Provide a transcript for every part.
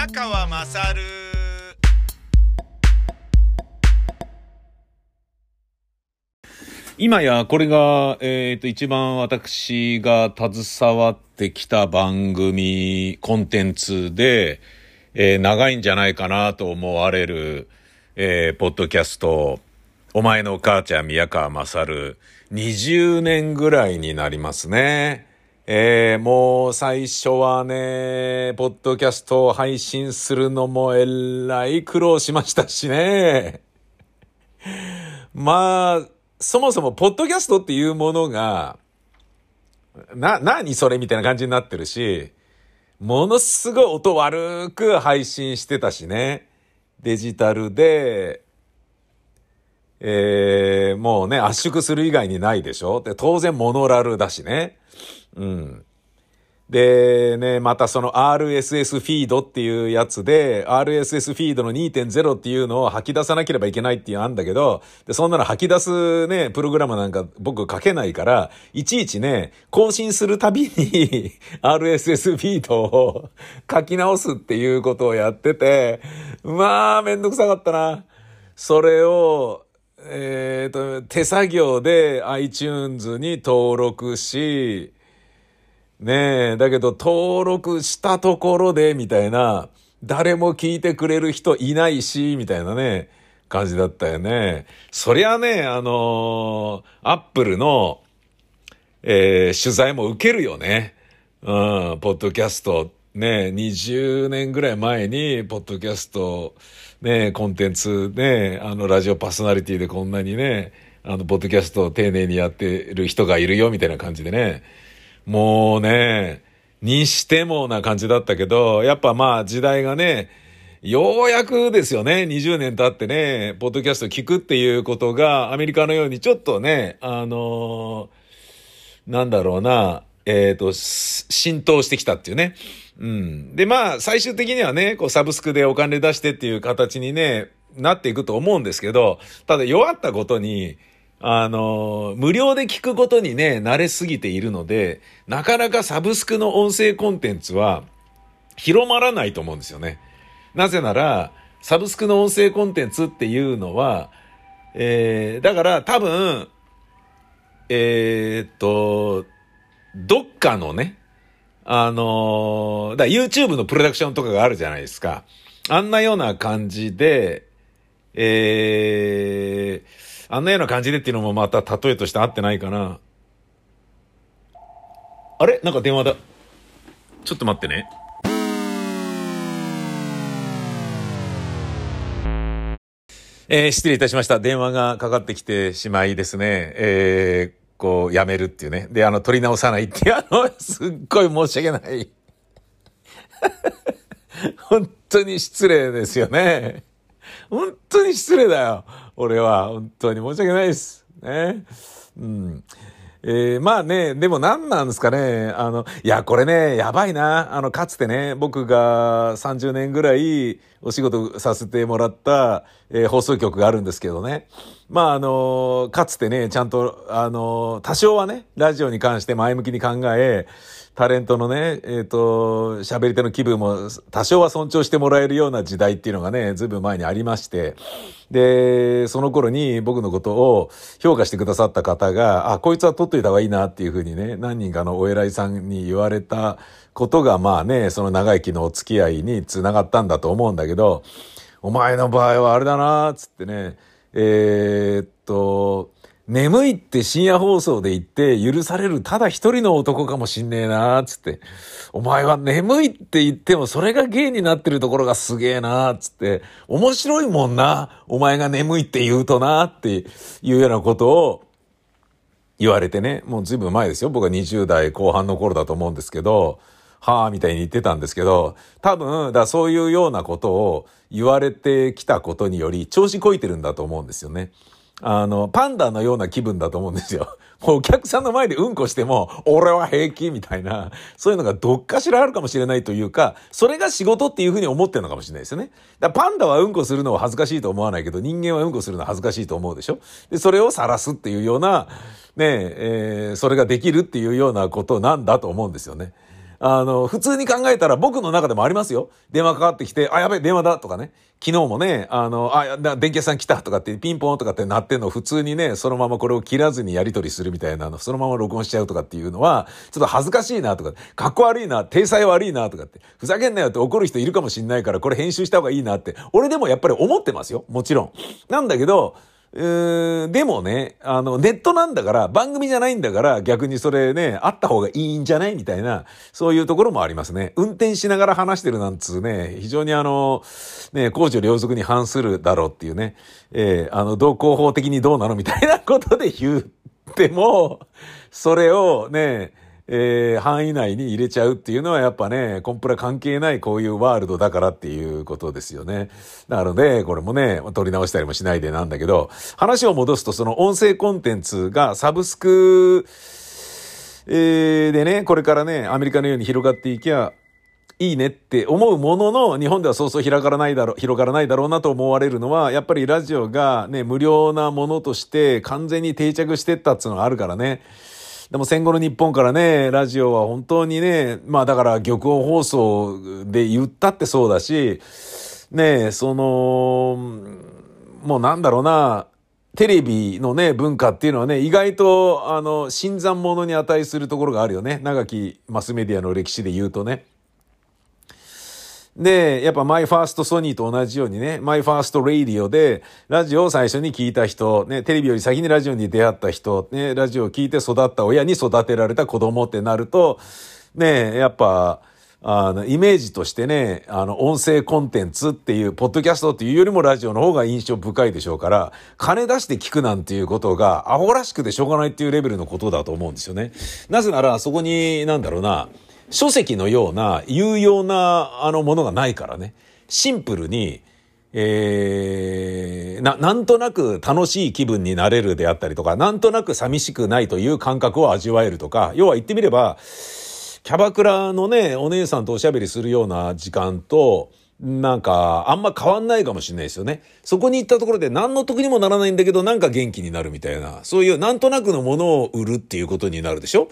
宮川まさる今やこれが、えっ、と、一番私が携わってきた番組、コンテンツで、えー長いんじゃないかなと思われる、えーポッドキャスト、お前の母ちゃん宮川まさる、20年ぐらいになりますね。えーもう最初はね、ポッドキャストを配信するのもえらい苦労しましたしね。まあ、そもそも、ポッドキャストっていうものが、な、何それみたいな感じになってるし、ものすごい音悪く配信してたしね。デジタルで、えー、もうね、圧縮する以外にないでしょで、当然モノラルだしね。うん。で、ね、またその RSS フィードっていうやつで、RSS フィードの2.0っていうのを吐き出さなければいけないっていうのあんだけど、で、そんなの吐き出すね、プログラムなんか僕書けないから、いちいちね、更新するたびに RSS フィードを書き直すっていうことをやってて、まあ、めんどくさかったな。それを、えっ、と、手作業で iTunes に登録し、ねえ、だけど登録したところで、みたいな、誰も聞いてくれる人いないし、みたいなね、感じだったよね。そりゃね、あのアップルの、えー取材も受けるよね。うん、ポッドキャスト、ね、20年ぐらい前に、ポッドキャスト、ね、コンテンツ、ね、あの、ラジオパーソナリティでこんなにね、あの、ポッドキャストを丁寧にやってる人がいるよ、みたいな感じでね。もうね、にしてもな感じだったけど、やっぱまあ時代がね、ようやくですよね、20年経ってね、ポッドキャスト聞くっていうことが、アメリカのようにちょっとね、あのーなんだろうな、えっ、と、浸透してきたっていうね。うん。で、まあ、最終的にはね、こう、サブスクでお金出してっていう形にね、なっていくと思うんですけど、ただ弱ったことに、あの、無料で聞くことにね、慣れすぎているので、なかなかサブスクの音声コンテンツは広まらないと思うんですよね。なぜなら、サブスクの音声コンテンツっていうのは、えー、だから多分、えーっと、どっかのね、あのーだ YouTube のプロダクションとかがあるじゃないですか。あんなような感じで、えー、あんなような感じでっていうのもまた例えとして合ってないかな。あれ？なんか電話だ。ちょっと待ってね。えー失礼いたしました。電話がかかってきてしまいですね。えーこう、やめるっていうね。で、あの、取り直さないっていう、あの、すっごい申し訳ない。本当に失礼ですよね。本当に失礼だよ。俺は。本当に申し訳ないです。ね。うん。えーまあね、でも何なんですかね。あの、いや、これね、やばいな。あの、かつてね、僕が30年ぐらいお仕事させてもらった、えー放送局があるんですけどね。まあ、あの、かつてね、ちゃんと、あの、多少はね、ラジオに関して前向きに考え、タレントのね、えっ、と、喋り手の気分も多少は尊重してもらえるような時代っていうのがね、ずいぶん前にありまして、で、その頃に僕のことを評価してくださった方が、あ、こいつは取っといた方がいいなっていうふうにね、何人かのお偉いさんに言われたことが、まあね、その長生きのお付き合いにつながったんだと思うんだけど、お前の場合はあれだな、つってね、えーっと、眠いって深夜放送で言って許されるただ一人の男かもしんねえな、つって。お前は眠いって言ってもそれが芸になってるところがすげえな、つって。面白いもんな、お前が眠いって言うとな、っていうようなことを言われてね、もうずいぶん前ですよ。僕は20代後半の頃だと思うんですけど、はあ、みたいに言ってたんですけど、多分、だからそういうようなことを言われてきたことにより、調子こいてるんだと思うんですよね。あの、パンダのような気分だと思うんですよ。もうお客さんの前でうんこしても、俺は平気みたいな、そういうのがどっかしらあるかもしれないというか、それが仕事っていうふうに思ってるのかもしれないですよね。だパンダはうんこするのは恥ずかしいと思わないけど、人間はうんこするのは恥ずかしいと思うでしょで、それを晒すっていうような、ねえ、えーそれができるっていうようなことなんだと思うんですよね。あの、普通に考えたら僕の中でもありますよ。電話かかってきて、あ、やべえ、電話だとかね。昨日もね、あの、あ、電気屋さん来たとかってピンポンとかってなってんの普通にね、そのままこれを切らずにやり取りするみたいなの、そのまま録音しちゃうとかっていうのは、ちょっと恥ずかしいなとか、かっこ悪いな、体裁悪いなとかって、ふざけんなよって怒る人いるかもしんないから、これ編集した方がいいなって、俺でもやっぱり思ってますよ。もちろん。なんだけど、でもね、あの、ネットなんだから、番組じゃないんだから、逆にそれね、あった方がいいんじゃないみたいな、そういうところもありますね。運転しながら話してるなんつうね、非常にあの、ね、公序良俗に反するだろうっていうね、えー、あの、同行法的にどうなのみたいなことで言っても、それをね、えー、範囲内に入れちゃうっていうのはやっぱね、コンプラ関係ないこういうワールドだからっていうことですよね。なので、これもね、取り直したりもしないでなんだけど、話を戻すとその音声コンテンツがサブスク、えー、でね、これからね、アメリカのように広がっていきゃ、いいねって思うものの、日本ではそうそう広がらないだろう、広がらないだろうなと思われるのは、やっぱりラジオがね、無料なものとして完全に定着してったっていうのがあるからね。でも戦後の日本からね、ラジオは本当にね、まあだから玉音放送で言ったってそうだし、ね、その、もうなんだろうな、テレビのね、文化っていうのはね、意外と、あの、新参者に値するところがあるよね。長きマスメディアの歴史で言うとね。で、やっぱ My First Sony と同じようにね、 my first radio で、ラジオを最初に聞いた人、ね、テレビより先にラジオに出会った人、ね、ラジオを聞いて育った親に育てられた子供ってなると、ね、やっぱ、あの、イメージとしてね、あの、音声コンテンツっていう、ポッドキャストっていうよりもラジオの方が印象深いでしょうから、金出して聞くなんていうことが、アホらしくてしょうがないっていうレベルのことだと思うんですよね。なぜなら、そこに、なんだろうな、書籍のような有用なあのものがないからね。シンプルに、えー、な、なんとなく楽しい気分になれるであったりとか、なんとなく寂しくないという感覚を味わえるとか、要は言ってみれば、キャバクラのね、お姉さんとおしゃべりするような時間と、なんか、あんま変わんないかもしれないですよね。そこに行ったところで何の得にもならないんだけど、なんか元気になるみたいな、そういうなんとなくのものを売るっていうことになるでしょ？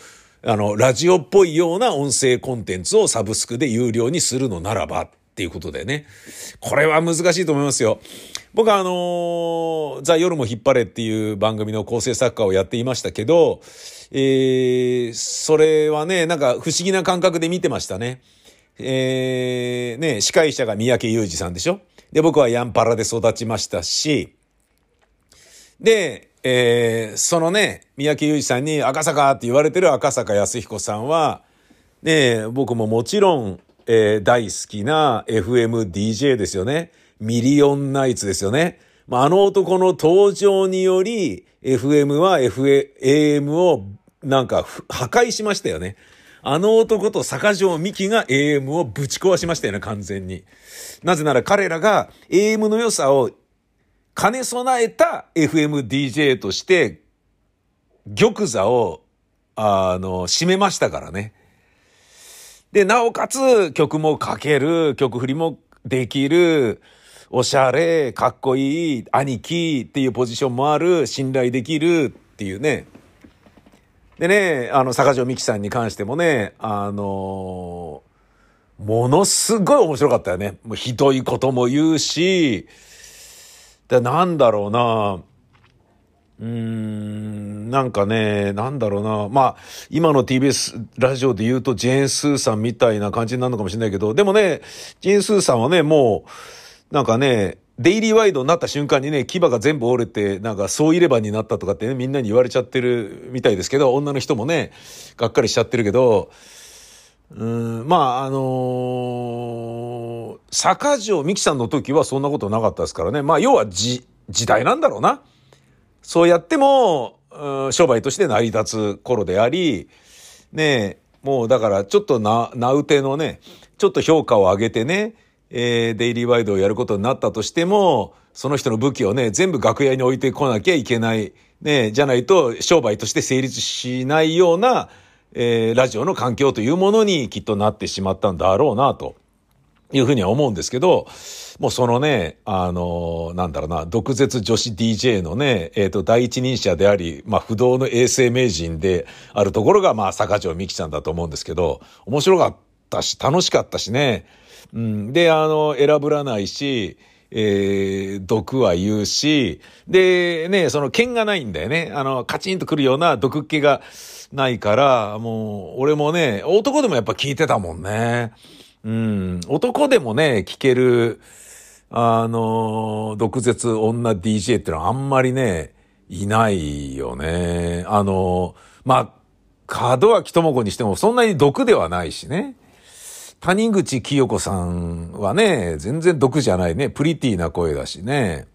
あの、ラジオっぽいような音声コンテンツをサブスクで有料にするのならばっていうことでね。これは難しいと思いますよ。僕はあのー、ザ・夜も引っ張れっていう番組の構成作家をやっていましたけど、えー、それはね、なんか不思議な感覚で見てましたね。えー、ね、司会者が三宅裕二さんでしょで、僕はヤンパラで育ちましたし、で、えー、そのね、三宅裕二さんに赤坂って言われてる赤坂康彦さんは、ね、僕ももちろん、えー、大好きな FMDJ ですよね。ミリオンナイツですよね。まあ、あの男の登場により、FM は FAM をなんか破壊しましたよね。あの男と坂上美希が AM をぶち壊しましたよね、完全に。なぜなら彼らが AM の良さを兼ね備えた FMDJ として、玉座を、あの、締めましたからね。で、なおかつ曲も書ける、曲振りもできる、おしゃれ、かっこいい、兄貴っていうポジションもある、信頼できるっていうね。でね、あの、坂上美希さんに関してもね、あのものすごい面白かったよね。もうひどいことも言うし、で、なんだろうなうーん、なんかね、なんだろうな。まあ、今の TBS ラジオで言うとジェーン・スーさんみたいな感じになるのかもしれないけど、でもね、ジェーン・スーさんはね、もう、なんかね、デイリーワイドになった瞬間にね、牙が全部折れて、なんかそういればになったとかってね、みんなに言われちゃってるみたいですけど、女の人もね、がっかりしちゃってるけど、うーん、まあ、あのー、坂城美紀さんの時はそんなことなかったですからね。まあ、要はじ、時代なんだろうな。そうやっても、商売として成り立つ頃であり、ねえもうだからちょっとな、名うてのね、ちょっと評価を上げてね、えー、デイリーワイドをやることになったとしても、その人の武器をね、全部楽屋に置いてこなきゃいけない。ね、じゃないと商売として成立しないような、えー、ラジオの環境というものにきっとなってしまったんだろうな、というふうには思うんですけど、もうそのね、あの、なんだろうな、毒舌女子 DJ のね、えっ、ー、と、第一人者であり、まあ、不動の衛生名人であるところが、まあ、坂城美希ちゃんだと思うんですけど、面白かった。し、楽しかったしね。うん。で、あの、選ぶらないし、えー、毒は言うし、で、ね、その剣がないんだよね。あの、カチンとくるような毒気がないから、もう、俺もね、男でもやっぱ聞いてたもんね。うん、男でもね、聞ける、あの、毒舌女 DJ ってのはあんまりね、いないよね。あの、まあ、門脇智子にしてもそんなに毒ではないしね。谷口清子さんはね、全然毒じゃないね。プリティな声だしね。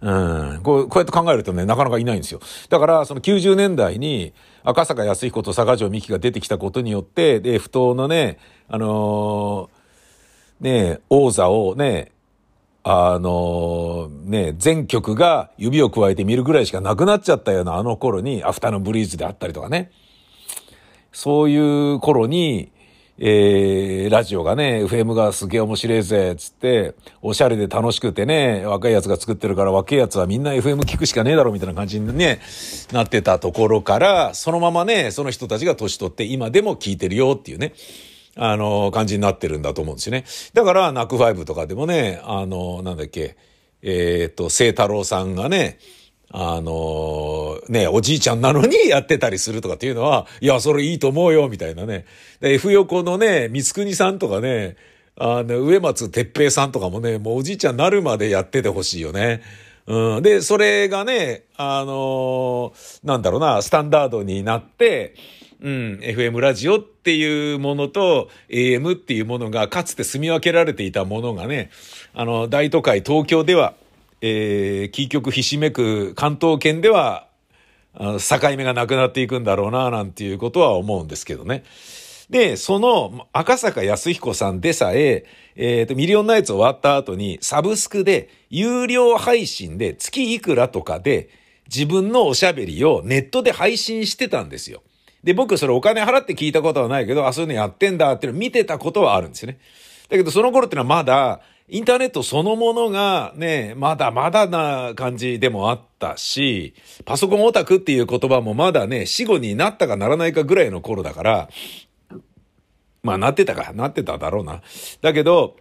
うん。こう、こうやって考えるとね、なかなかいないんですよ。だから、その90年代に、赤坂康彦と坂上美希が出てきたことによって、で、不当のね、あのー、ね、王座をね、あのー、ね、全曲が指を加えて見るぐらいしかなくなっちゃったようなあの頃に、アフタヌーンブリーズであったりとかね。そういう頃に、えー、ラジオがね、FM がすげえ面白いぜ、つって、おしゃれで楽しくてね、若いやつが作ってるから若いやつはみんな FM 聞くしかねえだろ、みたいな感じにね、なってたところから、そのままね、その人たちが年取って今でも聞いてるよっていうね、あの、感じになってるんだと思うんですよね。だから、ナックファイブとかでもね、あの、なんだっけ、えー、っと、聖太郎さんがね、あのー、ね、おじいちゃんなのにやってたりするとかっていうのは、いや、それいいと思うよ、みたいなね。で、F 横のね、三国さんとかね、あの、上松哲平さんとかもね、もうおじいちゃんなるまでやっててほしいよね。うん。で、それがね、あのー、なんだろうな、スタンダードになって、うん、FM ラジオっていうものと AM っていうものがかつて住み分けられていたものがね、あの、大都会東京ではえー、キー局ひしめく関東圏では、境目がなくなっていくんだろうな、なんていうことは思うんですけどね。で、その赤坂康彦さんでさえ、えっ、ー、と、ミリオンナイツ終わった後に、サブスクで、有料配信で、月いくらとかで、自分のおしゃべりをネットで配信してたんですよ。で、僕それお金払って聞いたことはないけど、あ、そういうのやってんだっていうのを見てたことはあるんですよね。だけどその頃ってのはまだ、インターネットそのものがね、まだまだな感じでもあったし、パソコンオタクっていう言葉もまだね、死後になったかならないかぐらいの頃だから、まあなってたか、なってただろうな。だけど、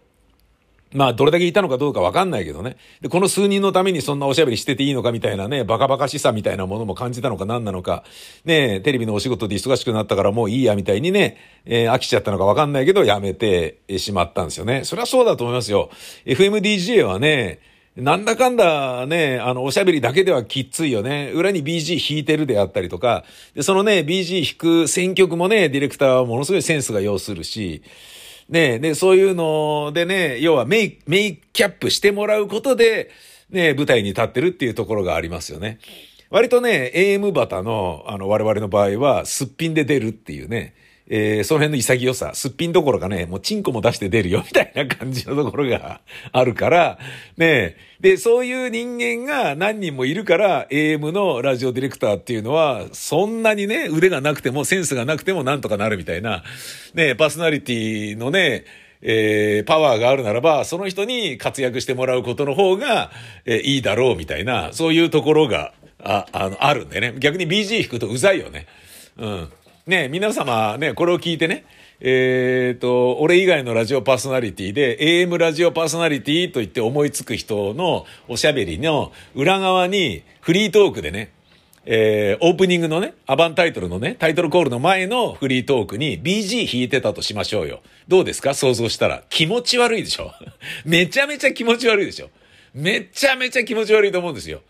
まあ、どれだけいたのかどうかわかんないけどね。で、この数人のためにそんなおしゃべりしてていいのかみたいなね、バカバカしさみたいなものも感じたのか何なのか。ねテレビのお仕事で忙しくなったからもういいやみたいにね、えー、飽きちゃったのかわかんないけど、やめてしまったんですよね。それはそうだと思いますよ。FMDJ はね、なんだかんだね、あの、おしゃべりだけではきっついよね。裏に BG 弾いてるであったりとか、で、そのね、BG 弾く選曲もね、ディレクターはものすごいセンスが要するし、ねえで、そういうのでね、要はメイ、メイキャップしてもらうことで、ね、舞台に立ってるっていうところがありますよね。割とね、AM バタの、あの、我々の場合は、すっぴんで出るっていうね、えー、その辺の潔さ、すっぴんどころかね、もうチンコも出して出るよ、みたいな感じのところが あるから、ねで、そういう人間が何人もいるから、AM のラジオディレクターっていうのは、そんなにね、腕がなくても、センスがなくてもなんとかなるみたいな、ねパーソナリティのね、えー、パワーがあるならば、その人に活躍してもらうことの方が、えー、いいだろうみたいな、そういうところが、あ、あの、あるんでね。逆に BG 弾くとうざいよね。うん。ね、皆様ね、これを聞いてね、えっ、と、俺以外のラジオパーソナリティで、AM ラジオパーソナリティと言って思いつく人のおしゃべりの裏側にフリートークでね、えー、オープニングのね、アバンタイトルのね、タイトルコールの前のフリートークに BG 弾いてたとしましょうよ。どうですか？想像したら。気持ち悪いでしょ？めちゃめちゃ気持ち悪いでしょ？めちゃめちゃ気持ち悪いと思うんですよ。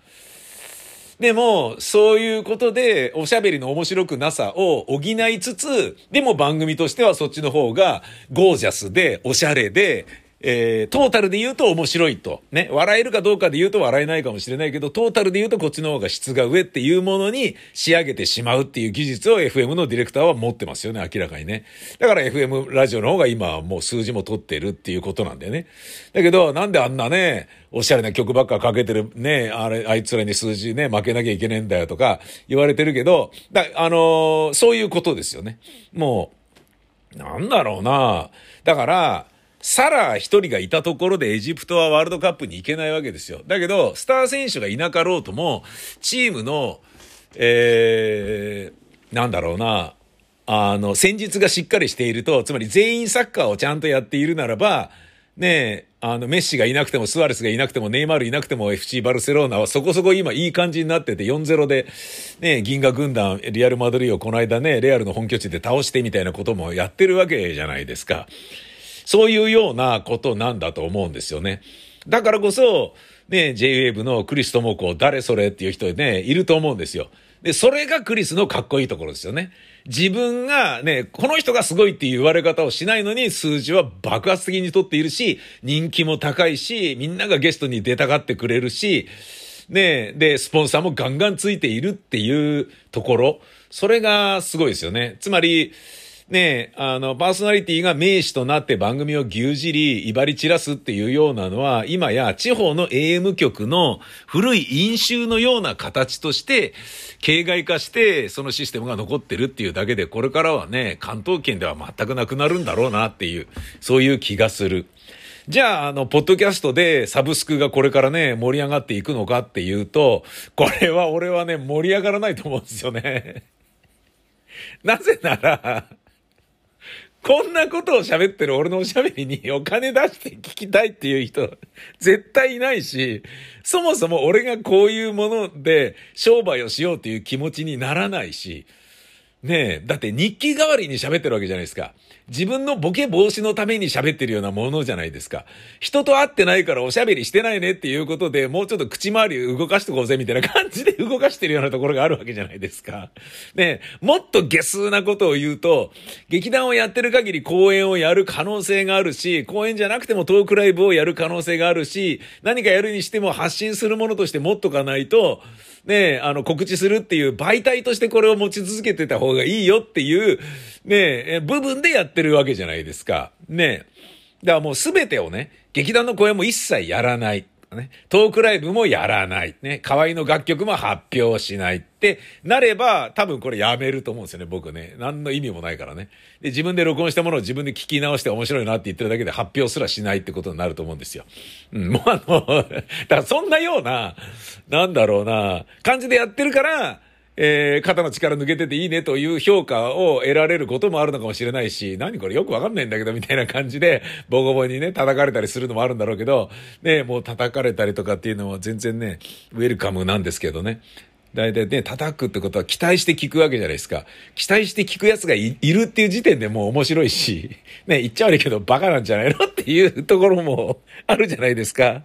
でも、そういうことで、おしゃべりの面白くなさを補いつつ、でも番組としてはそっちの方がゴージャスで、おしゃれで、えー、トータルで言うと面白いと。ね。笑えるかどうかで言うと笑えないかもしれないけど、トータルで言うとこっちの方が質が上っていうものに仕上げてしまうっていう技術を FM のディレクターは持ってますよね、明らかにね。だから FM ラジオの方が今はもう数字も取ってるっていうことなんだよね。だけど、なんであんなね、おしゃれな曲ばっかかけてるね、あれ、あいつらに数字ね、負けなきゃいけねえんだよとか言われてるけど、だあのー、そういうことですよね。もう、なんだろうな。だから、サラ一人がいたところでエジプトはワールドカップに行けないわけですよ。だけど、スター選手がいなかろうとも、チームの、えー、なんだろうな、あの、戦術がしっかりしていると、つまり全員サッカーをちゃんとやっているならば、ねえ、あの、メッシがいなくても、スアレスがいなくても、ネイマールいなくても、FC バルセローナはそこそこ今いい感じになってて、4-0で、ね、銀河軍団、リアルマドリーをこの間ね、レアルの本拠地で倒してみたいなこともやってるわけじゃないですか。そういうようなことなんだと思うんですよね。だからこそ、ね、JWAVE のクリス智子、誰それっていう人ね、いると思うんですよ。で、それがクリスのかっこいいところですよね。自分がね、この人がすごいっていう言われ方をしないのに数字は爆発的に取っているし、人気も高いし、みんながゲストに出たがってくれるし、ねで、スポンサーもガンガンついているっていうところ、それがすごいですよね。つまり、ねあの、パーソナリティが名士となって番組を牛耳り、威張り散らすっていうようなのは、今や地方の AM 局の古い飲酒のような形として、形骸化して、そのシステムが残ってるっていうだけで、これからはね、関東圏では全くなくなるんだろうなっていう、そういう気がする。じゃあ、あの、ポッドキャストでサブスクがこれからね、盛り上がっていくのかっていうと、これは俺はね、盛り上がらないと思うんですよね。なぜなら、こんなことを喋ってる俺のおしゃべりにお金出して聞きたいっていう人、絶対いないし、そもそも俺がこういうもので商売をしようっていう気持ちにならないし、ねえ、だって日記代わりに喋ってるわけじゃないですか。自分のボケ防止のために喋ってるようなものじゃないですか。人と会ってないからおしゃべりしてないねっていうことで、もうちょっと口周り動かしてこうぜみたいな感じで動かしてるようなところがあるわけじゃないですか。ねもっと下数なことを言うと、劇団をやってる限り公演をやる可能性があるし、公演じゃなくてもトークライブをやる可能性があるし、何かやるにしても発信するものとして持っとかないと、ねあの告知するっていう媒体としてこれを持ち続けてた方がいいよっていう、ね部分でやってるわけじゃないですか。ねだからもうすべてをね、劇団の声も一切やらない。ね、トークライブもやらない。ね、河合の楽曲も発表しないってなれば、多分これやめると思うんですよね、僕ね。何の意味もないからね。で、自分で録音したものを自分で聞き直して面白いなって言ってるだけで発表すらしないってことになると思うんですよ。うん、もうあの、だからそんなような、なんだろうな、感じでやってるから、えー、肩の力抜けてていいねという評価を得られることもあるのかもしれないし、何これよくわかんないんだけどみたいな感じで、ボコボコにね、叩かれたりするのもあるんだろうけど、ね、もう叩かれたりとかっていうのは全然ね、ウェルカムなんですけどね。大体ね、叩くってことは期待して聞くわけじゃないですか。期待して聞く奴がいるっていう時点でもう面白いし、ね、言っちゃ悪いけどバカなんじゃないのっていうところもあるじゃないですか。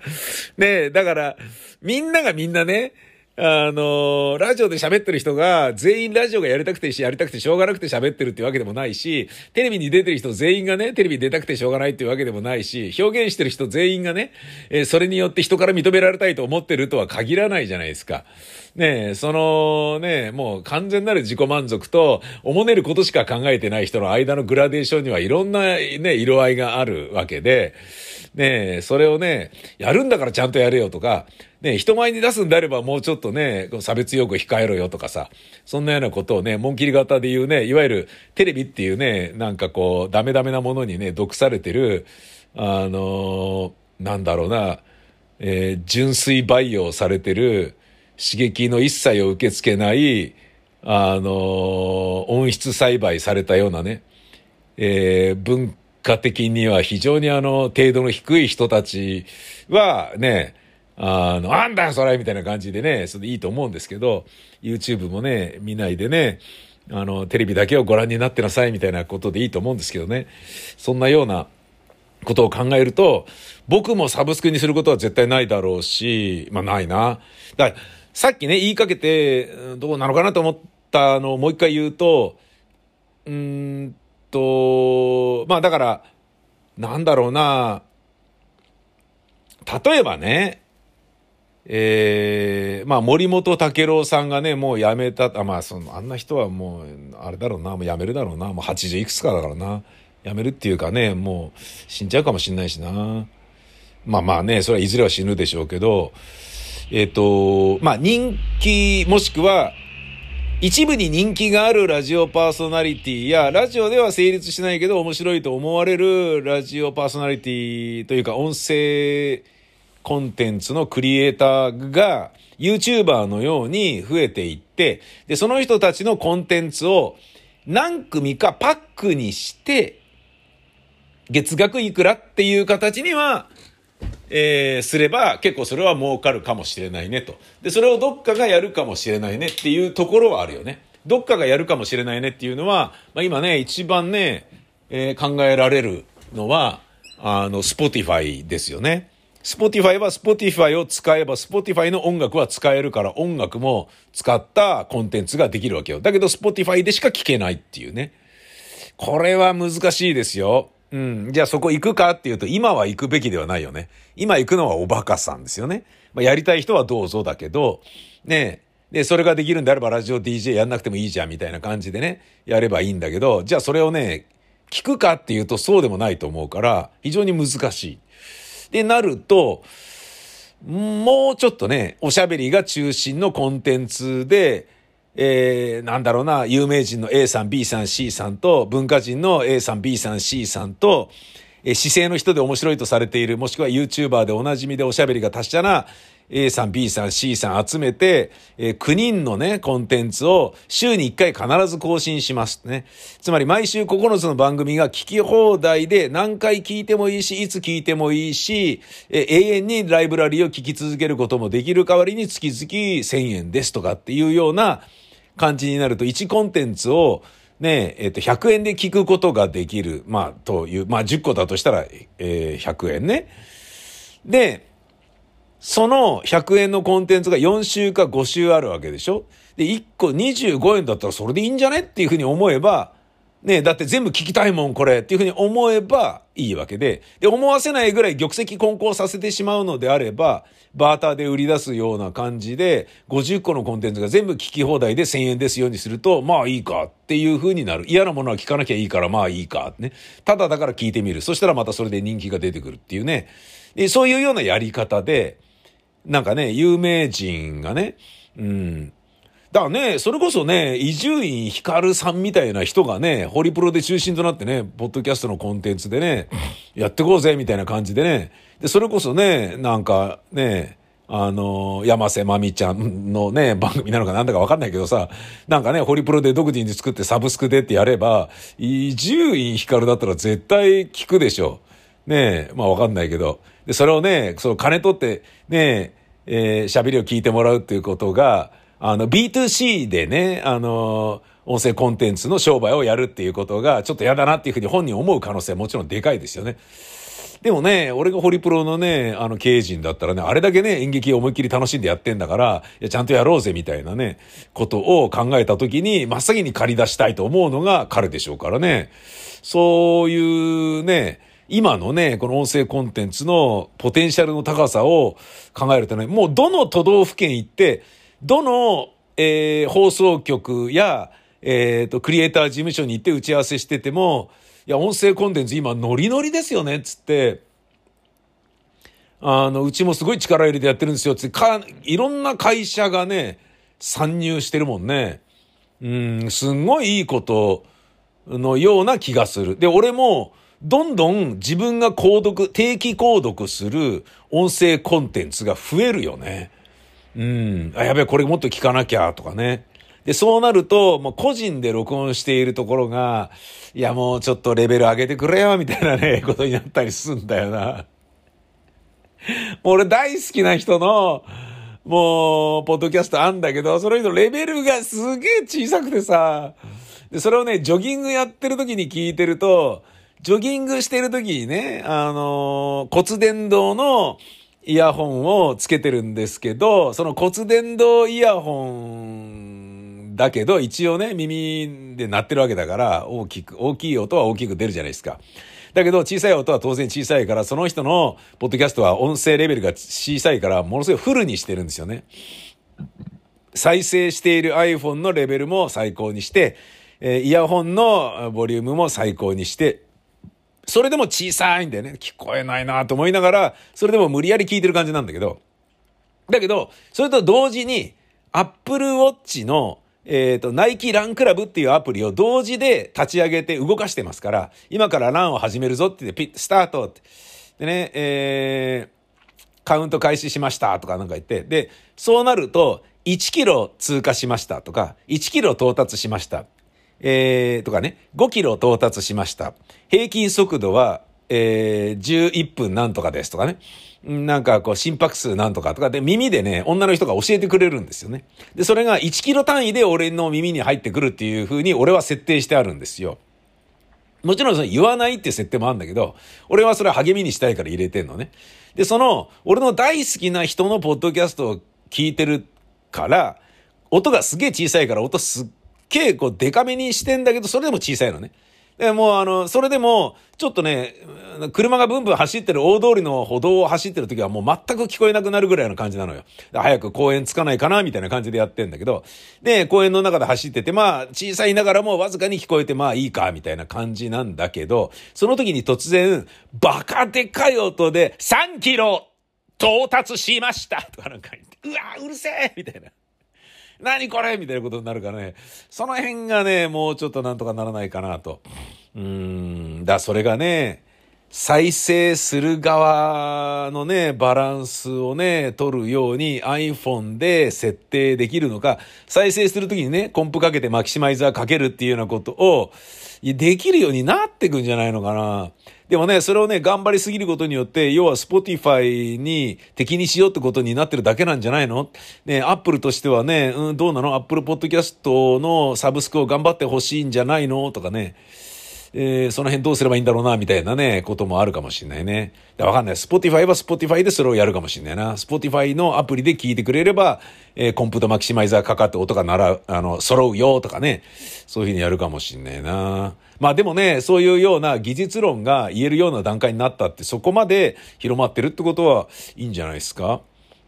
ね、だから、みんながみんなね、あの、ラジオで喋ってる人が全員ラジオがやりたくてし、やりたくてしょうがなくて喋ってるってわけでもないし、テレビに出てる人全員がね、テレビ出たくてしょうがないっていうわけでもないし、表現してる人全員がね、えー、それによって人から認められたいと思ってるとは限らないじゃないですか。ねえそのね、もう完全なる自己満足と、おもねることしか考えてない人の間のグラデーションにはいろんなね、色合いがあるわけで、ねそれをね、やるんだからちゃんとやれよとか、ね、人前に出すんであればもうちょっとね、差別用語控えろよとかさ、そんなようなことをね、紋切り型で言うね、いわゆるテレビっていうね、なんかこう、ダメダメなものにね、毒されてる、あのなんだろうな、えー、純粋培養されてる、刺激の一切を受け付けない、あの温室栽培されたようなね、えー、文化的には非常にあの、程度の低い人たちはね、あの、なんだよそれみたいな感じでね、それでいいと思うんですけど、YouTube もね、見ないでね、あの、テレビだけをご覧になってなさいみたいなことでいいと思うんですけどね。そんなようなことを考えると、僕もサブスクにすることは絶対ないだろうし、まあないな。だから、さっきね、言いかけて、どうなのかなと思ったのをもう一回言うと、うんと、まあだから、なんだろうな、例えばね、えー、まあ森本武郎さんがね、もう辞めた、あまあその、あんな人はもう、あれだろうな、もう辞めるだろうな、もう80いくつかだからな。辞めるっていうかね、もう死んじゃうかもしんないしな。まあまあね、それはいずれは死ぬでしょうけど、えっ、ー、と、まあ人気、もしくは、一部に人気があるラジオパーソナリティや、ラジオでは成立しないけど面白いと思われるラジオパーソナリティというか音声コンテンツのクリエイターが YouTuber のように増えていって、で、その人たちのコンテンツを、何組かパックにして、月額いくらっていう形には、えー、すれば結構それは儲かるかもしれないねと。で、それをどっかがやるかもしれないねっていうところはあるよね。どっかがやるかもしれないねっていうのは、まあ今ね、一番ね、えー、考えられるのは、あの、 Spotify ですよね。 Spotify は Spotify を使えば、 Spotify の音楽は使えるから音楽も使ったコンテンツができるわけよ。だけど Spotify でしか聞けないっていうね。これは難しいですよ。うん。じゃあそこ行くかっていうと、今は行くべきではないよね。今行くのはおバカさんですよね。まあ、やりたい人はどうぞだけど、ねで、それができるんであればラジオ DJ やんなくてもいいじゃんみたいな感じでね、やればいいんだけど、じゃあそれをね、聞くかっていうとそうでもないと思うから、非常に難しい。で、なると、もうちょっとね、おしゃべりが中心のコンテンツで、えー、なんだろうな、有名人の A さん、B さん、C さんと、文化人の A さん、B さん、C さんと、えー、姿勢の人で面白いとされている、もしくは YouTuber でおなじみでおしゃべりが達者な A さん、B さん、C さん集めて、えー、9人のね、コンテンツを週に1回必ず更新しますね。つまり毎週9つの番組が聞き放題で何回聞いてもいいし、いつ聞いてもいいし、えー、永遠にライブラリーを聞き続けることもできる代わりに月々1000円ですとかっていうような感じになると、1コンテンツをね、えっ、と、100円で聞くことができる。まあ、という、まあ、10個だとしたら、えー、100円ね。で、その100円のコンテンツが4週か5週あるわけでしょ？で、1個25円だったらそれでいいんじゃね？っていうふうに思えば、ねだって全部聞きたいもん、これっていうふうに思えばいいわけで、で、思わせないぐらい玉石混交させてしまうのであれば、バーターで売り出すような感じで、50個のコンテンツが全部聞き放題で1000円ですようにすると、まあいいかっていうふうになる。嫌なものは聞かなきゃいいからまあいいか。ね。ただだから聞いてみる。そしたらまたそれで人気が出てくるっていうね。でそういうようなやり方で、なんかね、有名人がね、うん。だからね、それこそね、伊集院光さんみたいな人がね、ホリプロで中心となってね、ポッドキャストのコンテンツでね、やってこうぜみたいな感じでね、で、それこそね、なんかね、あの、山瀬まみちゃんのね、番組なのかなんだかわかんないけどさ、なんかね、ホリプロで独自に作ってサブスクでってやれば、伊集院光だったら絶対聞くでしょ。ねえ、まあわかんないけど。で、それをね、その金取って、ねえ、えー、喋りを聞いてもらうっていうことが、あの、B2C でね、あの、音声コンテンツの商売をやるっていうことが、ちょっと嫌だなっていうふうに本人思う可能性はもちろんでかいですよね。でもね、俺がホリプロのね、あの経営陣だったらね、あれだけね、演劇を思いっきり楽しんでやってんだから、いや、ちゃんとやろうぜみたいなね、ことを考えた時に、真っ先に借り出したいと思うのが彼でしょうからね。そういうね、今のね、この音声コンテンツのポテンシャルの高さを考えるとね、もうどの都道府県行って、どの、えー、放送局や、えっ、ー、と、クリエイター事務所に行って打ち合わせしてても、いや、音声コンテンツ今ノリノリですよね、つって、あの、うちもすごい力入れてやってるんですよ、つって、か、いろんな会社がね、参入してるもんね。うん、すんごいいいことのような気がする。で、俺も、どんどん自分が購読、定期購読する音声コンテンツが増えるよね。うん。あ、やべえ、これもっと聞かなきゃとかね。で、そうなると、もう個人で録音しているところが、いやもうちょっとレベル上げてくれよ、みたいなね、ことになったりすんだよな。もう俺大好きな人の、もう、ポッドキャストあんだけど、その人レベルがすげえ小さくてさ、で、それをね、ジョギングやってる時に聞いてると、ジョギングしてる時にね、あのー、骨伝導のイヤホンをつけてるんですけど、その骨伝導イヤホンだけど、一応ね、耳で鳴ってるわけだから、大きく、大きい音は大きく出るじゃないですか。だけど、小さい音は当然小さいから、その人のポッドキャストは音声レベルが小さいから、ものすごいフルにしてるんですよね。再生している iPhone のレベルも最高にして、えイヤホンのボリュームも最高にして、それでも小さいんだよね。聞こえないなと思いながら、それでも無理やり聞いてる感じなんだけど。だけど、それと同時に、Apple Watch の、えっ、ー、と、ナイキランクラブっていうアプリを同時で立ち上げて動かしてますから、今からランを始めるぞって言って、ピッ、スタートって。でね、えー、カウント開始しましたとかなんか言って、で、そうなると、1キロ通過しましたとか、1キロ到達しました。えー、とかね、5キロ到達しました。平均速度は、えー、11分なんとかですとかね。なんかこう心拍数なんとかとかで耳でね、女の人が教えてくれるんですよね。で、それが1キロ単位で俺の耳に入ってくるっていう風に俺は設定してあるんですよ。もちろんその言わないっていう設定もあるんだけど、俺はそれは励みにしたいから入れてんのね。で、その、俺の大好きな人のポッドキャストを聞いてるから、音がすげえ小さいから音すっげえこうデカめにしてんだけど、それでも小さいのね。でもうあの、それでも、ちょっとね、車がブンブン走ってる大通りの歩道を走ってる時はもう全く聞こえなくなるぐらいの感じなのよ。早く公園着かないかなみたいな感じでやってんだけど、で、公園の中で走ってて、まあ、小さいながらもわずかに聞こえて、まあいいか、みたいな感じなんだけど、その時に突然、バカでかい音で、3キロ到達しましたとかなんか言って、うわうるせえみたいな。何これ？みたいなことになるからね。その辺がね、もうちょっとなんとかならないかなと。うん、だ、それがね、再生する側のね、バランスをね、取るように iPhone で設定できるのか、再生するときにね、コンプかけてマキシマイザーかけるっていうようなことを、できるようになってくんじゃないのかな。でもね、それをね、頑張りすぎることによって、要は Spotify に敵にしようってことになってるだけなんじゃないの？ね、Apple としてはね、うん、どうなの ?Apple Podcast のサブスクを頑張ってほしいんじゃないの？とかね。えー、その辺どうすればいいんだろうな、みたいなね、こともあるかもしれないね。わかんない。Spotify は Spotify でそれをやるかもしれないな。Spotify のアプリで聞いてくれれば、えー、コンプとマキシマイザーかかって音がなら、あの、揃うよとかね。そういうふうにやるかもしれないな。まあでもね、そういうような技術論が言えるような段階になったって、そこまで広まってるってことはいいんじゃないですか。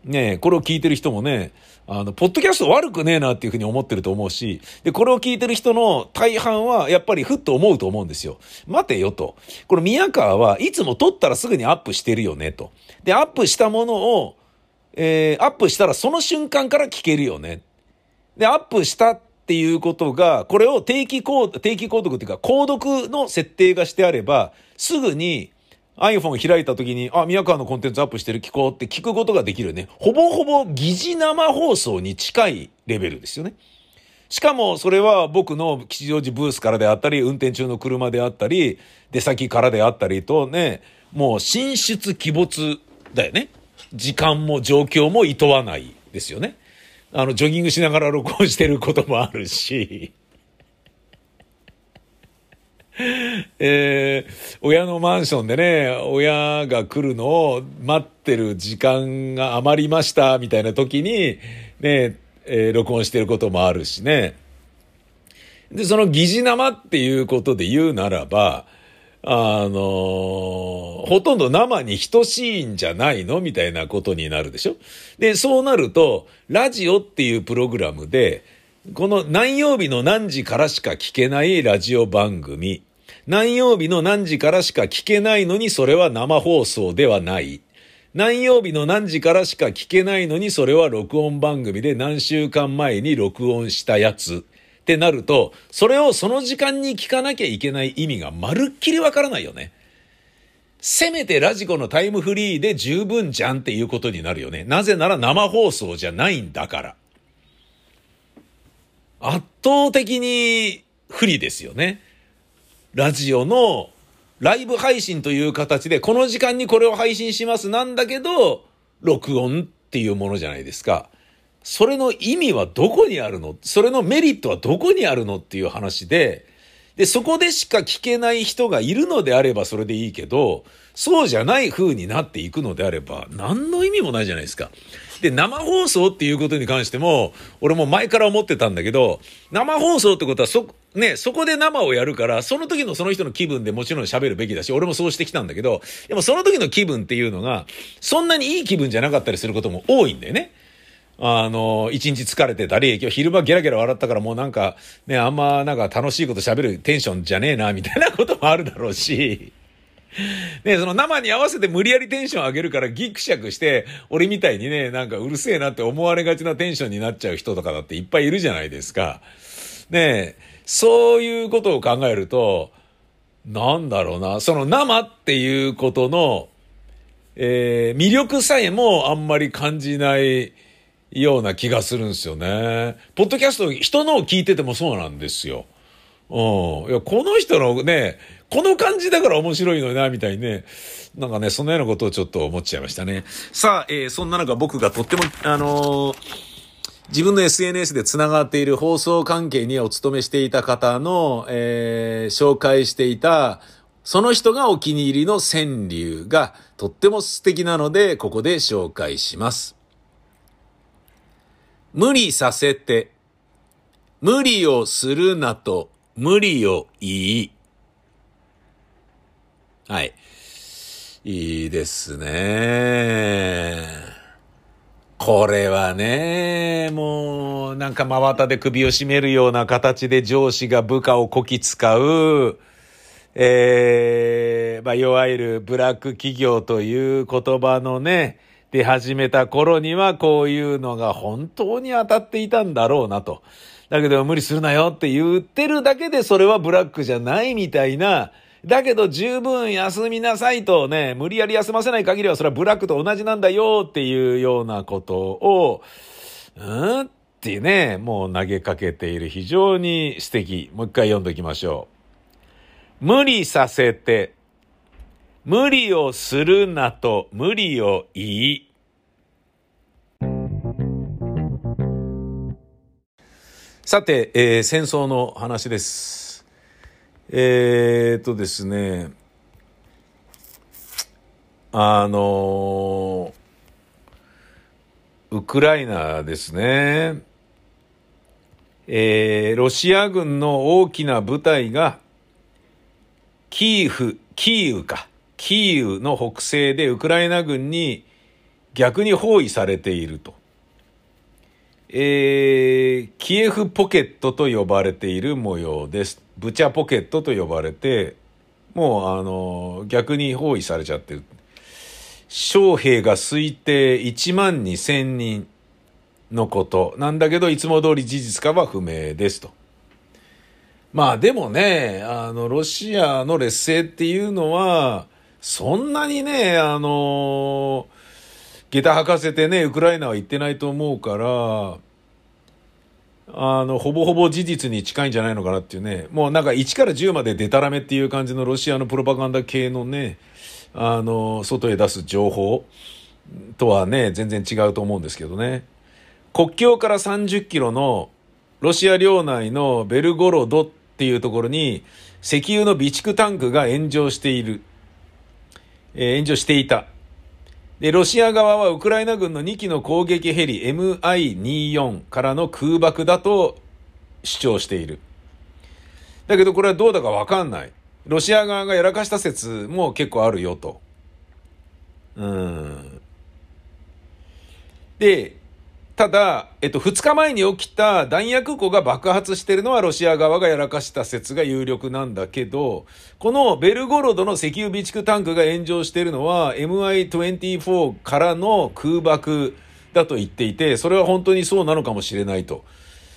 ねこれを聞いてる人もね、あの、ポッドキャスト悪くねえなっていうふうに思ってると思うし、で、これを聞いてる人の大半は、やっぱりふっと思うと思うんですよ。待てよと。この宮川はいつも撮ったらすぐにアップしてるよねと。で、アップしたものを、えー、アップしたらその瞬間から聞けるよね。で、アップしたっていうことが、これを定期購、定期購読っていうか、購読の設定がしてあれば、すぐに iPhone 開いた時に、あ、宮川のコンテンツアップしてる聞こうって聞くことができるね。ほぼほぼ疑似生放送に近いレベルですよね。しかもそれは僕の吉祥寺ブースからであったり、運転中の車であったり、出先からであったりとね、もう進出鬼没だよね。時間も状況も厭わないですよね。あの、ジョギングしながら録音してることもあるし。えー、親のマンションでね、親が来るのを待ってる時間が余りました、みたいな時に、ね、えー、録音してることもあるしね。で、その疑似生っていうことで言うならば、あのー、ほとんど生に等しいんじゃないのみたいなことになるでしょで、そうなると、ラジオっていうプログラムで、この何曜日の何時からしか聞けないラジオ番組、何曜日の何時からしか聞けないのにそれは生放送ではない。何曜日の何時からしか聞けないのにそれは録音番組で何週間前に録音したやつ。ってなると、それをその時間に聞かなきゃいけない意味がまるっきりわからないよね。せめてラジコのタイムフリーで十分じゃんっていうことになるよね。なぜなら生放送じゃないんだから。圧倒的に不利ですよね。ラジオのライブ配信という形で、この時間にこれを配信しますなんだけど、録音っていうものじゃないですか。それの意味はどこにあるの？それのメリットはどこにあるのっていう話で、で、そこでしか聞けない人がいるのであればそれでいいけど、そうじゃない風になっていくのであれば、何の意味もないじゃないですか。で、生放送っていうことに関しても、俺も前から思ってたんだけど、生放送ってことはそ、ね、そこで生をやるから、その時のその人の気分でもちろん喋るべきだし、俺もそうしてきたんだけど、でもその時の気分っていうのが、そんなにいい気分じゃなかったりすることも多いんだよね。あの、一日疲れてたり、今日昼間ゲラゲラ笑ったからもうなんか、ね、あんまなんか楽しいこと喋るテンションじゃねえな、みたいなこともあるだろうし、ね、その生に合わせて無理やりテンション上げるからギクシャクして、俺みたいにね、なんかうるせえなって思われがちなテンションになっちゃう人とかだっていっぱいいるじゃないですか。ねそういうことを考えると、なんだろうな、その生っていうことの、えー、魅力さえもあんまり感じないような気がするんですよね。ポッドキャスト、人のを聞いててもそうなんですよ。うん。いや、この人のね、この感じだから面白いのにな、みたいにね。なんかね、そんなようなことをちょっと思っちゃいましたね。さあ、えー、そんな中僕がとっても、あのー、自分の SNS で繋がっている放送関係にお勤めしていた方の、えー、紹介していた、その人がお気に入りの川柳がとっても素敵なので、ここで紹介します。無理させて、無理をするなと無理を言い。はい。いいですね。これはね、もう、なんか真綿で首を絞めるような形で上司が部下をこき使う、ええー、まあ、いわゆるブラック企業という言葉のね、出始めた頃にはこういうのが本当に当たっていたんだろうなと。だけど無理するなよって言ってるだけでそれはブラックじゃないみたいな、だけど十分休みなさいとね、無理やり休ませない限りはそれはブラックと同じなんだよっていうようなことを、うん？っていうね、もう投げかけている非常に素敵。もう一回読んでおきましょう。無理させて、無理をするなと無理を言い、さて、えー、戦争の話です。えー、っとですね、あのウクライナですね。えー、ロシア軍の大きな部隊が、キーフ、キーウか、キーウの北西でウクライナ軍に逆に包囲されていると。えー、キエフポケットと呼ばれている模様です。ブチャポケットと呼ばれて、もうあの、逆に包囲されちゃってる。将兵が推定1万2千人のことなんだけど、いつも通り事実かは不明ですと。まあでもね、あの、ロシアの劣勢っていうのは、そんなにね、あの、下駄履かせてね、ウクライナは行ってないと思うから、あの、ほぼほぼ事実に近いんじゃないのかなっていうね、もうなんか1から10までデタラメっていう感じのロシアのプロパガンダ系のね、あの、外へ出す情報とはね、全然違うと思うんですけどね。国境から30キロのロシア領内のベルゴロドっていうところに石油の備蓄タンクが炎上している。えー、炎上していた。で、ロシア側はウクライナ軍の2機の攻撃ヘリ MI24 からの空爆だと主張している。だけどこれはどうだかわかんない。ロシア側がやらかした説も結構あるよと。うん。で、ただ、えっと、2日前に起きた弾薬庫が爆発してるのはロシア側がやらかした説が有力なんだけど、このベルゴロドの石油備蓄タンクが炎上してるのは MI24 からの空爆だと言っていて、それは本当にそうなのかもしれないと。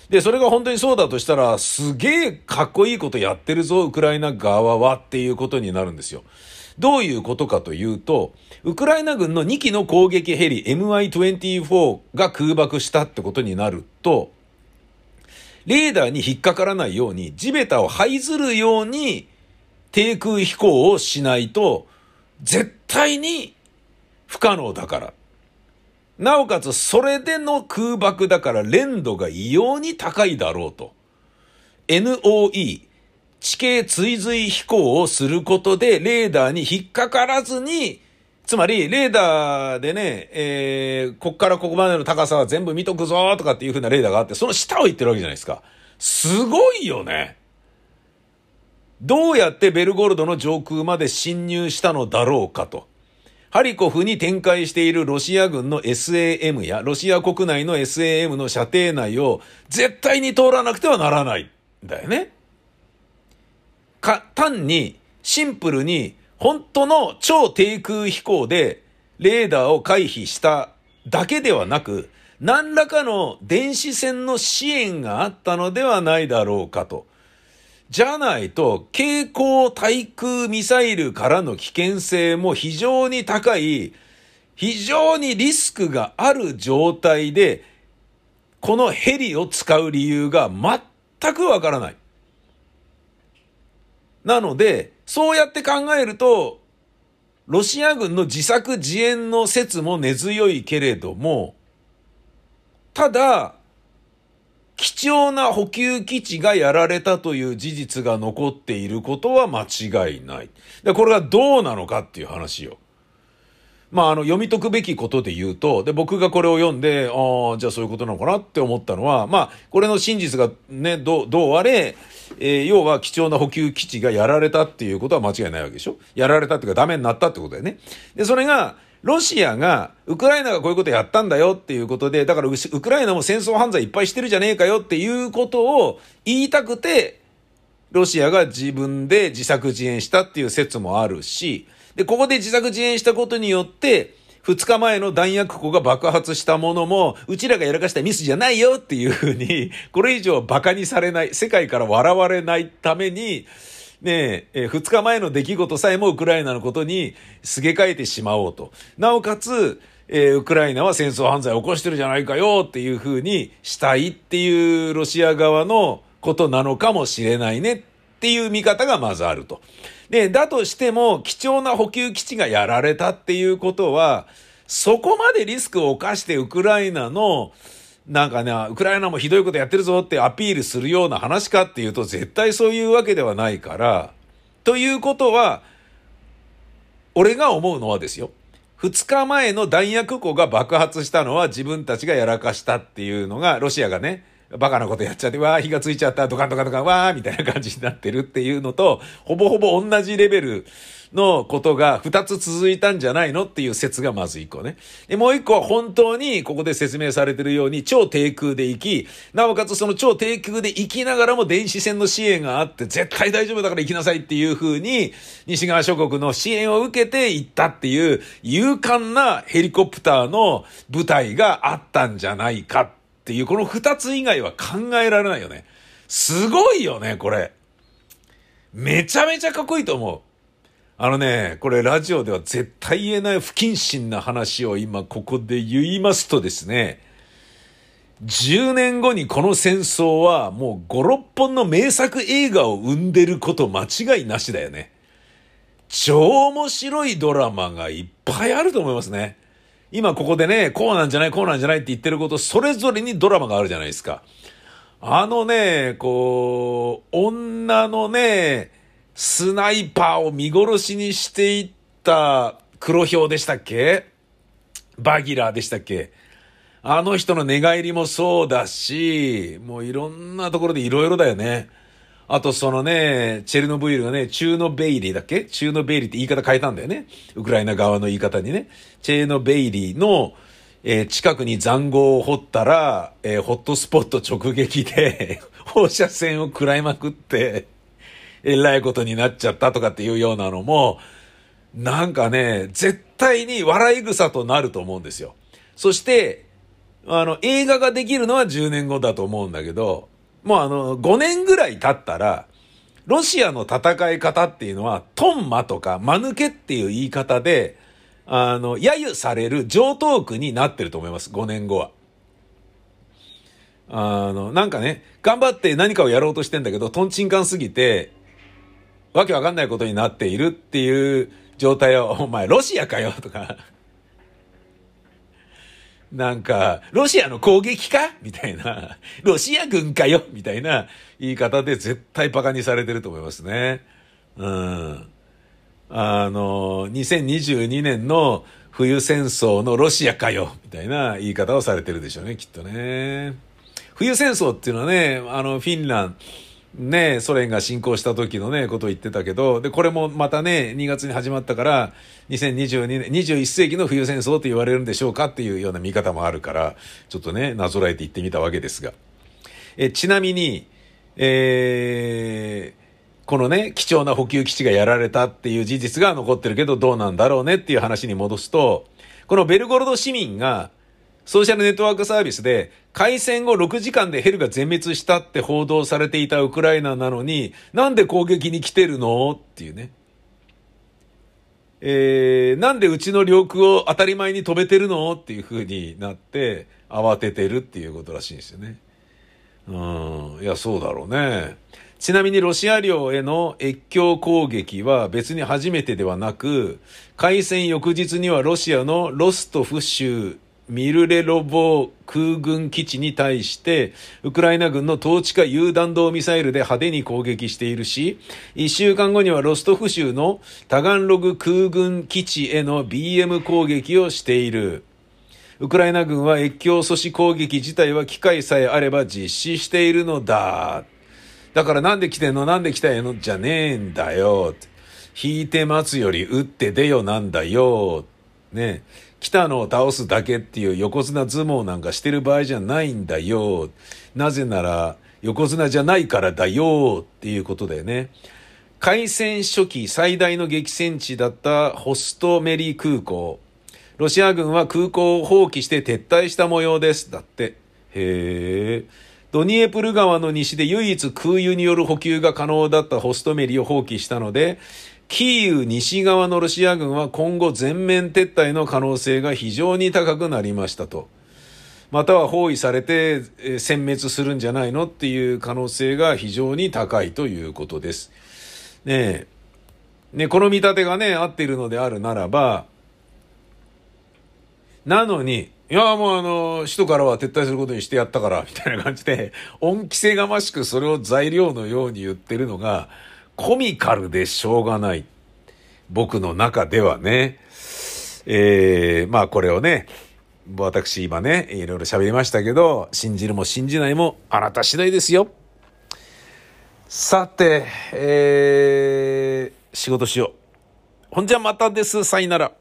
で、それが本当にそうだとしたら、すげえかっこいいことやってるぞ、ウクライナ側はっていうことになるんですよ。どういうことかというと、ウクライナ軍の2機の攻撃ヘリ MI24 が空爆したってことになると、レーダーに引っかからないように、地べたを這いずるように低空飛行をしないと、絶対に不可能だから。なおかつ、それでの空爆だから連度が異様に高いだろうと。NOE、地形追随飛行をすることで、レーダーに引っかからずに、つまり、レーダーでね、えー、こっからここまでの高さは全部見とくぞとかっていう風なレーダーがあって、その下を行ってるわけじゃないですか。すごいよね。どうやってベルゴルドの上空まで侵入したのだろうかと。ハリコフに展開しているロシア軍の SAM やロシア国内の SAM の射程内を絶対に通らなくてはならないんだよね。か、単に、シンプルに、本当の超低空飛行で、レーダーを回避しただけではなく、何らかの電子戦の支援があったのではないだろうかと。じゃないと、蛍光対空ミサイルからの危険性も非常に高い、非常にリスクがある状態で、このヘリを使う理由が全くわからない。なので、そうやって考えると、ロシア軍の自作自演の説も根強いけれども、ただ、貴重な補給基地がやられたという事実が残っていることは間違いない。で、これがどうなのかっていう話よ。まあ、あの、読み解くべきことで言うと、で、僕がこれを読んで、ああ、じゃあそういうことなのかなって思ったのは、まあ、これの真実がね、どう、どうあれ、えー、要は貴重な補給基地がやられたっていうことは間違いないわけでしょ？やられたっていうかダメになったってことだよね。で、それが、ロシアが、ウクライナがこういうことやったんだよっていうことで、だからウクライナも戦争犯罪いっぱいしてるじゃねえかよっていうことを言いたくて、ロシアが自分で自作自演したっていう説もあるし、で、ここで自作自演したことによって、二日前の弾薬庫が爆発したものも、うちらがやらかしたミスじゃないよっていうふうに、これ以上馬鹿にされない、世界から笑われないために、ねえ、二日前の出来事さえもウクライナのことにすげ替えてしまおうと。なおかつ、えー、ウクライナは戦争犯罪を起こしてるじゃないかよっていうふうにしたいっていうロシア側のことなのかもしれないねっていう見方がまずあると。で、だとしても貴重な補給基地がやられたっていうことは、そこまでリスクを冒してウクライナの、なんかね、ウクライナもひどいことやってるぞってアピールするような話かっていうと、絶対そういうわけではないから、ということは、俺が思うのはですよ。二日前の弾薬庫が爆発したのは自分たちがやらかしたっていうのが、ロシアがね、バカなことやっちゃって、わー、火がついちゃった、ドカンドカンドカン、わー、みたいな感じになってるっていうのと、ほぼほぼ同じレベルのことが二つ続いたんじゃないのっていう説がまず一個ね。で、もう一個は本当にここで説明されてるように超低空で行き、なおかつその超低空で行きながらも電子戦の支援があって、絶対大丈夫だから行きなさいっていう風に、西側諸国の支援を受けて行ったっていう勇敢なヘリコプターの部隊があったんじゃないかっていう、この二つ以外は考えられないよね。すごいよね、これ。めちゃめちゃかっこいいと思う。あのね、これラジオでは絶対言えない不謹慎な話を今ここで言いますとですね、10年後にこの戦争はもう5、6本の名作映画を生んでること間違いなしだよね。超面白いドラマがいっぱいあると思いますね。今ここでね、こうなんじゃない、こうなんじゃないって言ってること、それぞれにドラマがあるじゃないですか。あのね、こう、女のね、スナイパーを見殺しにしていった黒ひょうでしたっけ？バギラーでしたっけ？あの人の寝返りもそうだし、もういろんなところでいろいろだよね。あとそのね、チェルノブイリがね、チューノベイリーだっけ？チューノベイリーって言い方変えたんだよね。ウクライナ側の言い方にね。チェーノベイリーの、えー、近くに残壕を掘ったら、えー、ホットスポット直撃で 放射線を食らいまくって、えらいことになっちゃったとかっていうようなのも、なんかね、絶対に笑い草となると思うんですよ。そして、あの、映画ができるのは10年後だと思うんだけど、もうあの、5年ぐらい経ったら、ロシアの戦い方っていうのは、トンマとかマヌケっていう言い方で、あの、揶揄される上等句になってると思います、5年後は。あの、なんかね、頑張って何かをやろうとしてんだけど、トンチンカンすぎて、わけわかんないことになっているっていう状態を、お前、ロシアかよとかなんか、ロシアの攻撃か？みたいな、ロシア軍かよ？みたいな言い方で絶対馬鹿にされてると思いますね。うん。あの、2022年の冬戦争のロシアかよ？みたいな言い方をされてるでしょうね、きっとね。冬戦争っていうのはね、あの、フィンランド、ね、ソ連が侵攻した時のね、ことを言ってたけど、で、これもまたね、2月に始まったから、2022年、21世紀の冬戦争と言われるんでしょうかっていうような見方もあるから、ちょっとね、なぞらえて言ってみたわけですが。え、ちなみに、えー、このね、貴重な補給基地がやられたっていう事実が残ってるけど、どうなんだろうねっていう話に戻すと、このベルゴロド市民が、ソーシャルネットワークサービスで、開戦後6時間でヘルが全滅したって報道されていたウクライナなのに、なんで攻撃に来てるの？っていうね。えー、なんでうちの領空を当たり前に止めてるの？っていう風になって、慌ててるっていうことらしいんですよね。うん。いや、そうだろうね。ちなみにロシア領への越境攻撃は別に初めてではなく、開戦翌日にはロシアのロストフ州ミルレロボ空軍基地に対して、ウクライナ軍の統治下有弾道ミサイルで派手に攻撃しているし、一週間後にはロストフ州のタガンログ空軍基地への BM 攻撃をしている。ウクライナ軍は越境阻止攻撃自体は機会さえあれば実施しているのだ。だからなんで来てんの？なんで来たんの？じゃねえんだよ。引いて待つより打って出よなんだよ。ね。来たのを倒すだけっていう横綱相撲なんかしてる場合じゃないんだよ。なぜなら横綱じゃないからだよっていうことだよね。開戦初期最大の激戦地だったホストメリ空港。ロシア軍は空港を放棄して撤退した模様です。だって。へえ。ドニエプル川の西で唯一空輸による補給が可能だったホストメリを放棄したので、キーウ西側のロシア軍は今後全面撤退の可能性が非常に高くなりましたと。または包囲されて殲滅するんじゃないのっていう可能性が非常に高いということです。ねえ。ね、この見立てがね、合っているのであるならば、なのに、いや、もうあの、首都からは撤退することにしてやったから、みたいな感じで、恩着せがましくそれを材料のように言ってるのが、コミカルでしょうがない。僕の中ではね。えー、まあこれをね、私今ね、いろいろ喋りましたけど、信じるも信じないもあなた次第ですよ。さて、えー、仕事しよう。ほんじゃまたです。さいなら。